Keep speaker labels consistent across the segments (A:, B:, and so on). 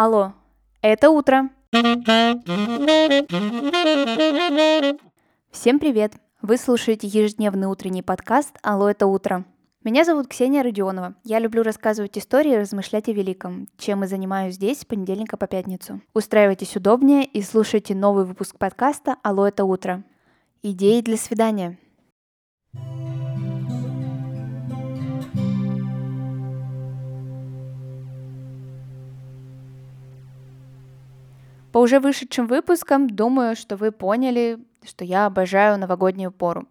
A: Алло, это утро. Всем привет! Вы слушаете ежедневный утренний подкаст «Алло, это утро». Меня зовут Ксения Родионова. Я люблю рассказывать истории и размышлять о великом, чем и занимаюсь здесь с понедельника по пятницу. Устраивайтесь удобнее и слушайте новый выпуск подкаста «Алло, это утро». Идеи для свидания – По уже вышедшим выпускам, думаю, что вы поняли, что я обожаю новогоднюю пору.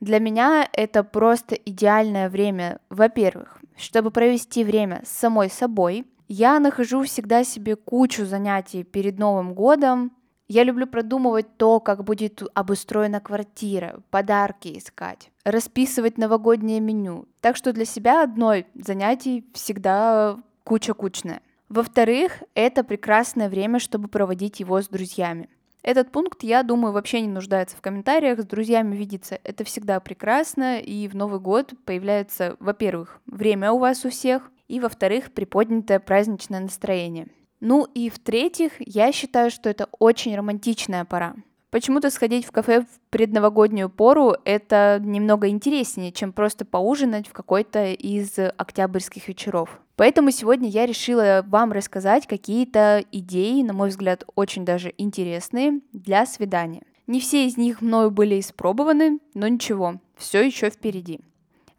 A: Для меня это просто идеальное время, во-первых, чтобы провести время с самой собой. Я нахожу всегда себе кучу занятий перед Новым годом. Я люблю продумывать то, как будет обустроена квартира, подарки искать, расписывать новогоднее меню. Так что для себя одной занятий всегда куча-кучная. Во-вторых, это прекрасное время, чтобы проводить его с друзьями. Этот пункт, я думаю, вообще не нуждается в комментариях. С друзьями видеться это всегда прекрасно, и в Новый год появляется, во-первых, время у вас у всех, и, во-вторых, приподнятое праздничное настроение. Ну и в-третьих, я считаю, что это очень романтичная пора. Почему-то сходить в кафе в предновогоднюю пору это немного интереснее, чем просто поужинать в какой-то из октябрьских вечеров. Поэтому сегодня я решила вам рассказать какие-то идеи, на мой взгляд, очень даже интересные для свидания. Не все из них мною были испробованы, но ничего, все еще впереди.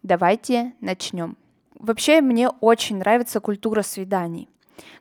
A: Давайте начнем. Вообще мне очень нравится культура свиданий.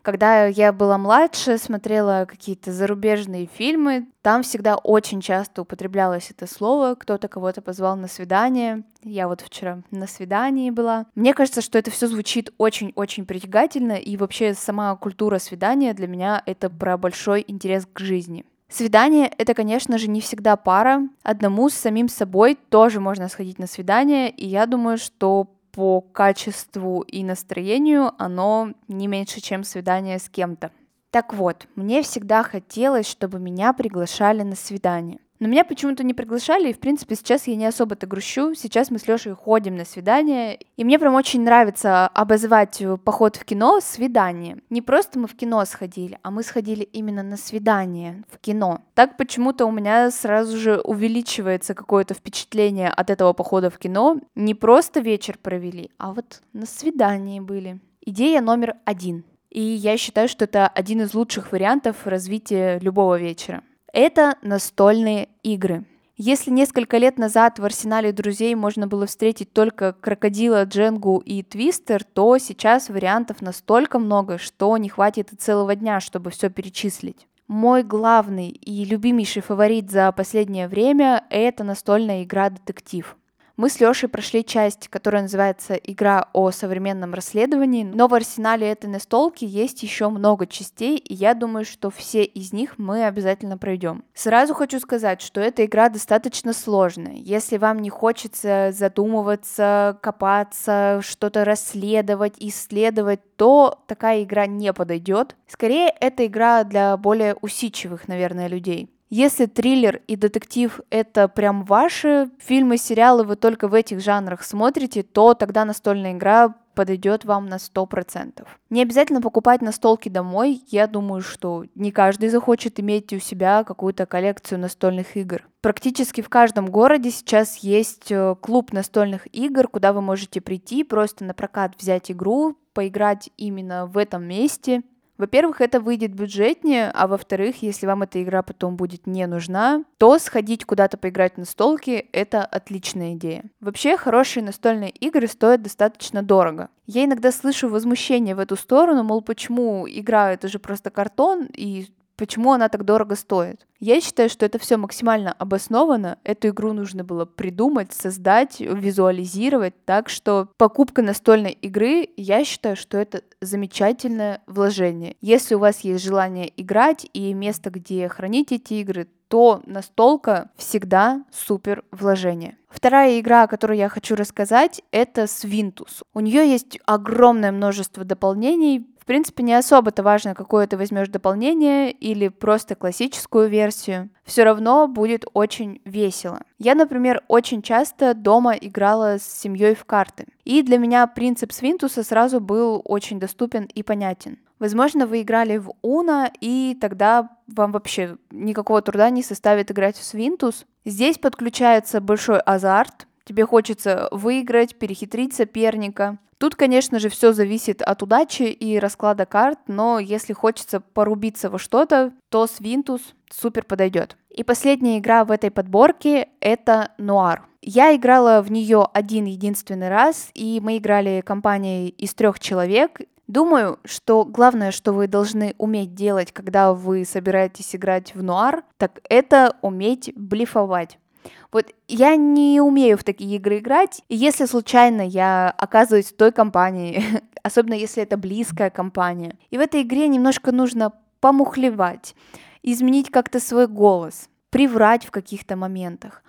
A: Когда я была младше, смотрела какие-то зарубежные фильмы, там всегда очень часто употреблялось это слово, кто-то кого-то позвал на свидание. Я вот вчера на свидании была. Мне кажется, что это все звучит очень-очень притягательно, и вообще сама культура свидания для меня это про большой интерес к жизни. Свидание — это, конечно же, не всегда пара. Одному с самим собой тоже можно сходить на свидание, и я думаю, что по качеству и настроению оно не меньше, чем свидание с кем-то. Так вот, мне всегда хотелось, чтобы меня приглашали на свидание. Но меня почему-то не приглашали, и, в принципе, сейчас я не особо-то грущу. Сейчас мы с Лешей ходим на свидание, и мне прям очень нравится обозвать поход в кино свидание. Не просто мы в кино сходили, а мы сходили именно на свидание в кино. Так почему-то у меня сразу же увеличивается какое-то впечатление от этого похода в кино. Не просто вечер провели, а вот на свидании были. Идея номер один. И я считаю, что это один из лучших вариантов развития любого вечера. Это настольные игры. Если несколько лет назад в арсенале друзей можно было встретить только крокодила, дженгу и твистер, то сейчас вариантов настолько много, что не хватит и целого дня, чтобы все перечислить. Мой главный и любимейший фаворит за последнее время – это настольная игра «Детектив». Мы с Лешей прошли часть, которая называется «Игра о современном расследовании», но в арсенале этой настолки есть еще много частей, и я думаю, что все из них мы обязательно пройдем. Сразу хочу сказать, что эта игра достаточно сложная. Если вам не хочется задумываться, копаться, что-то расследовать, исследовать, то такая игра не подойдет. Скорее, это игра для более усидчивых, наверное, людей. Если триллер и детектив — это прям ваши фильмы, сериалы, вы только в этих жанрах смотрите, то тогда настольная игра подойдет вам на 100%. Не обязательно покупать настолки домой. Я думаю, что не каждый захочет иметь у себя какую-то коллекцию настольных игр. Практически в каждом городе сейчас есть э, клуб настольных игр, куда вы можете прийти, просто на прокат взять игру, поиграть именно в этом месте, во-первых, это выйдет бюджетнее, а во-вторых, если вам эта игра потом будет не нужна, то сходить куда-то поиграть на столке — это отличная идея. Вообще, хорошие настольные игры стоят достаточно дорого. Я иногда слышу возмущение в эту сторону, мол, почему игра — это же просто картон, и почему она так дорого стоит. Я считаю, что это все максимально обосновано. Эту игру нужно было придумать, создать, визуализировать. Так что покупка настольной игры, я считаю, что это замечательное вложение. Если у вас есть желание играть и место, где хранить эти игры, то настолка всегда супер вложение. Вторая игра, о которой я хочу рассказать, это Свинтус. У нее есть огромное множество дополнений, В принципе, не особо-то важно, какое ты возьмешь дополнение или просто классическую версию. Все равно будет очень весело. Я, например, очень часто дома играла с семьей в карты. И для меня принцип Свинтуса сразу был очень доступен и понятен. Возможно, вы играли в Уна, и тогда вам вообще никакого труда не составит играть в Свинтус. Здесь подключается большой азарт, тебе хочется выиграть, перехитрить соперника. Тут, конечно же, все зависит от удачи и расклада карт, но если хочется порубиться во что-то, то Свинтус супер подойдет. И последняя игра в этой подборке — это Нуар. Я играла в нее один единственный раз, и мы играли компанией из трех человек. Думаю, что главное, что вы должны уметь делать, когда вы собираетесь играть в нуар, так это уметь блефовать. Вот я не умею в такие игры играть, и если случайно я оказываюсь в той компании, особенно если это близкая компания, и в этой игре немножко нужно помухлевать, изменить как-то свой голос, приврать в каких-то моментах.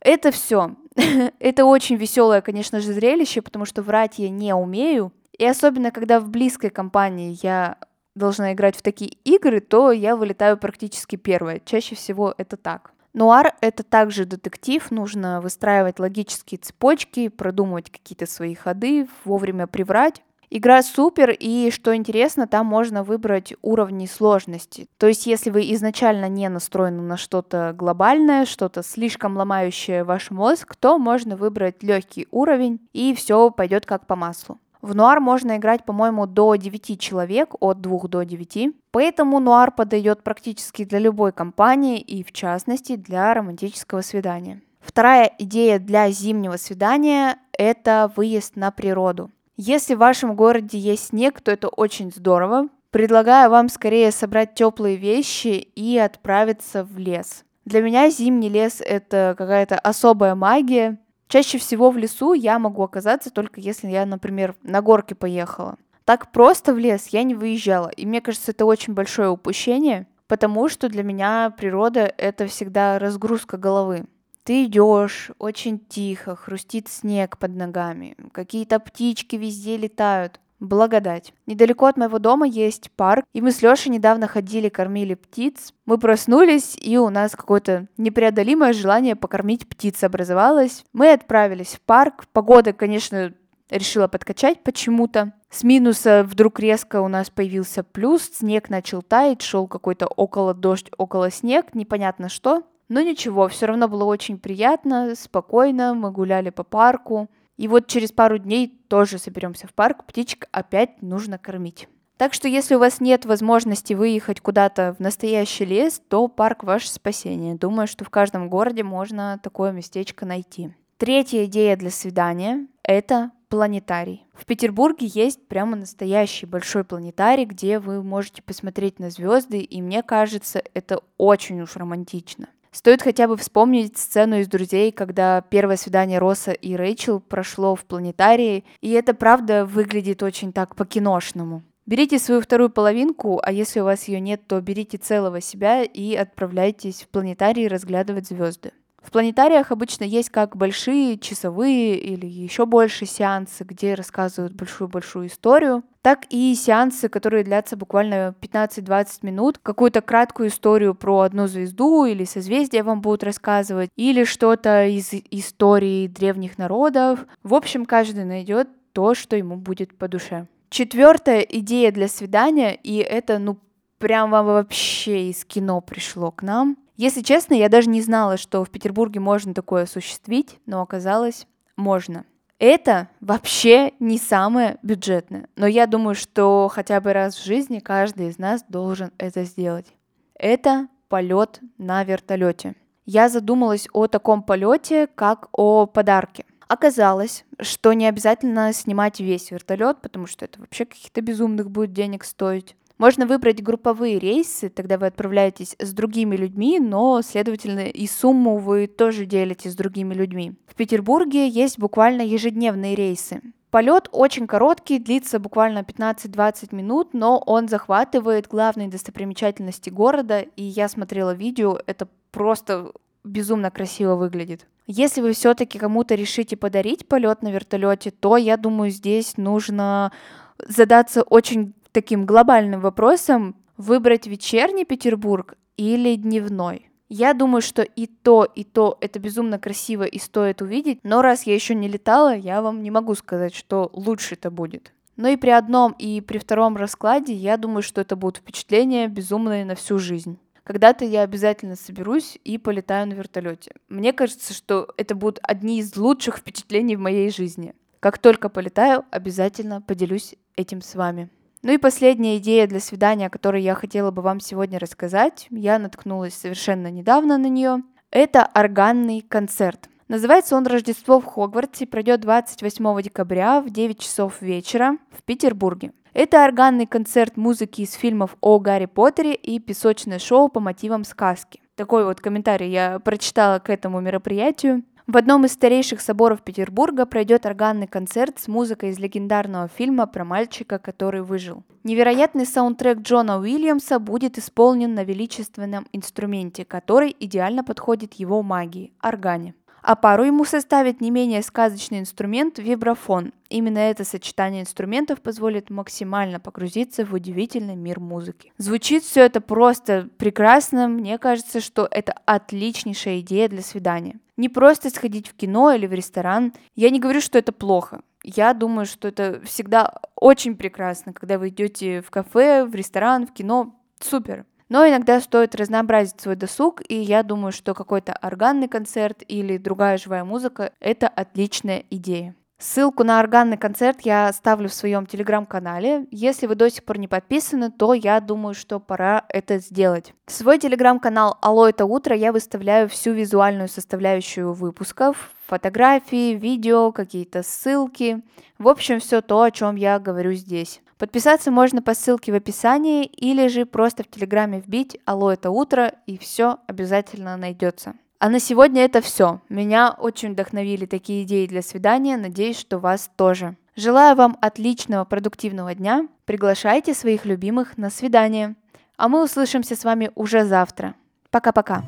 A: Это все. это очень веселое, конечно же, зрелище, потому что врать я не умею. И особенно, когда в близкой компании я должна играть в такие игры, то я вылетаю практически первая. Чаще всего это так. Нуар — это также детектив, нужно выстраивать логические цепочки, продумывать какие-то свои ходы, вовремя приврать. Игра супер, и что интересно, там можно выбрать уровни сложности. То есть, если вы изначально не настроены на что-то глобальное, что-то слишком ломающее ваш мозг, то можно выбрать легкий уровень, и все пойдет как по маслу. В нуар можно играть, по-моему, до 9 человек, от 2 до 9. Поэтому нуар подойдет практически для любой компании и, в частности, для романтического свидания. Вторая идея для зимнего свидания – это выезд на природу. Если в вашем городе есть снег, то это очень здорово. Предлагаю вам скорее собрать теплые вещи и отправиться в лес. Для меня зимний лес — это какая-то особая магия, Чаще всего в лесу я могу оказаться только если я, например, на горке поехала. Так просто в лес я не выезжала, и мне кажется, это очень большое упущение, потому что для меня природа — это всегда разгрузка головы. Ты идешь очень тихо, хрустит снег под ногами, какие-то птички везде летают. Благодать. Недалеко от моего дома есть парк, и мы с Лешей недавно ходили, кормили птиц. Мы проснулись, и у нас какое-то непреодолимое желание покормить птиц образовалось. Мы отправились в парк. Погода, конечно, решила подкачать почему-то. С минуса вдруг резко у нас появился плюс, снег начал таять, шел какой-то около дождь, около снег, непонятно что. Но ничего, все равно было очень приятно, спокойно, мы гуляли по парку. И вот через пару дней тоже соберемся в парк, птичек опять нужно кормить. Так что если у вас нет возможности выехать куда-то в настоящий лес, то парк ваше спасение. Думаю, что в каждом городе можно такое местечко найти. Третья идея для свидания — это планетарий. В Петербурге есть прямо настоящий большой планетарий, где вы можете посмотреть на звезды, и мне кажется, это очень уж романтично. Стоит хотя бы вспомнить сцену из «Друзей», когда первое свидание Росса и Рэйчел прошло в планетарии, и это правда выглядит очень так по-киношному. Берите свою вторую половинку, а если у вас ее нет, то берите целого себя и отправляйтесь в планетарий разглядывать звезды. В планетариях обычно есть как большие часовые или еще больше сеансы, где рассказывают большую-большую историю, так и сеансы, которые длятся буквально 15-20 минут, какую-то краткую историю про одну звезду или созвездие вам будут рассказывать, или что-то из истории древних народов. В общем, каждый найдет то, что ему будет по душе. Четвертая идея для свидания, и это, ну, прям вам вообще из кино пришло к нам, если честно, я даже не знала, что в Петербурге можно такое осуществить, но оказалось, можно. Это вообще не самое бюджетное, но я думаю, что хотя бы раз в жизни каждый из нас должен это сделать. Это полет на вертолете. Я задумалась о таком полете, как о подарке. Оказалось, что не обязательно снимать весь вертолет, потому что это вообще каких-то безумных будет денег стоить. Можно выбрать групповые рейсы, тогда вы отправляетесь с другими людьми, но, следовательно, и сумму вы тоже делите с другими людьми. В Петербурге есть буквально ежедневные рейсы. Полет очень короткий, длится буквально 15-20 минут, но он захватывает главные достопримечательности города, и я смотрела видео, это просто безумно красиво выглядит. Если вы все-таки кому-то решите подарить полет на вертолете, то я думаю, здесь нужно задаться очень таким глобальным вопросом, выбрать вечерний Петербург или дневной. Я думаю, что и то, и то это безумно красиво и стоит увидеть, но раз я еще не летала, я вам не могу сказать, что лучше это будет. Но и при одном, и при втором раскладе я думаю, что это будут впечатления безумные на всю жизнь. Когда-то я обязательно соберусь и полетаю на вертолете. Мне кажется, что это будут одни из лучших впечатлений в моей жизни. Как только полетаю, обязательно поделюсь этим с вами. Ну и последняя идея для свидания, о которой я хотела бы вам сегодня рассказать, я наткнулась совершенно недавно на нее. Это органный концерт. Называется он «Рождество в Хогвартсе», пройдет 28 декабря в 9 часов вечера в Петербурге. Это органный концерт музыки из фильмов о Гарри Поттере и песочное шоу по мотивам сказки. Такой вот комментарий я прочитала к этому мероприятию. В одном из старейших соборов Петербурга пройдет органный концерт с музыкой из легендарного фильма про мальчика, который выжил. Невероятный саундтрек Джона Уильямса будет исполнен на величественном инструменте, который идеально подходит его магии – органе а пару ему составит не менее сказочный инструмент – вибрафон. Именно это сочетание инструментов позволит максимально погрузиться в удивительный мир музыки. Звучит все это просто прекрасно, мне кажется, что это отличнейшая идея для свидания. Не просто сходить в кино или в ресторан. Я не говорю, что это плохо. Я думаю, что это всегда очень прекрасно, когда вы идете в кафе, в ресторан, в кино. Супер. Но иногда стоит разнообразить свой досуг, и я думаю, что какой-то органный концерт или другая живая музыка — это отличная идея. Ссылку на органный концерт я оставлю в своем телеграм-канале. Если вы до сих пор не подписаны, то я думаю, что пора это сделать. В свой телеграм-канал «Алло, это утро» я выставляю всю визуальную составляющую выпусков, фотографии, видео, какие-то ссылки. В общем, все то, о чем я говорю здесь. Подписаться можно по ссылке в описании или же просто в Телеграме вбить «Алло, это утро» и все обязательно найдется. А на сегодня это все. Меня очень вдохновили такие идеи для свидания, надеюсь, что вас тоже. Желаю вам отличного продуктивного дня. Приглашайте своих любимых на свидание. А мы услышимся с вами уже завтра. Пока-пока.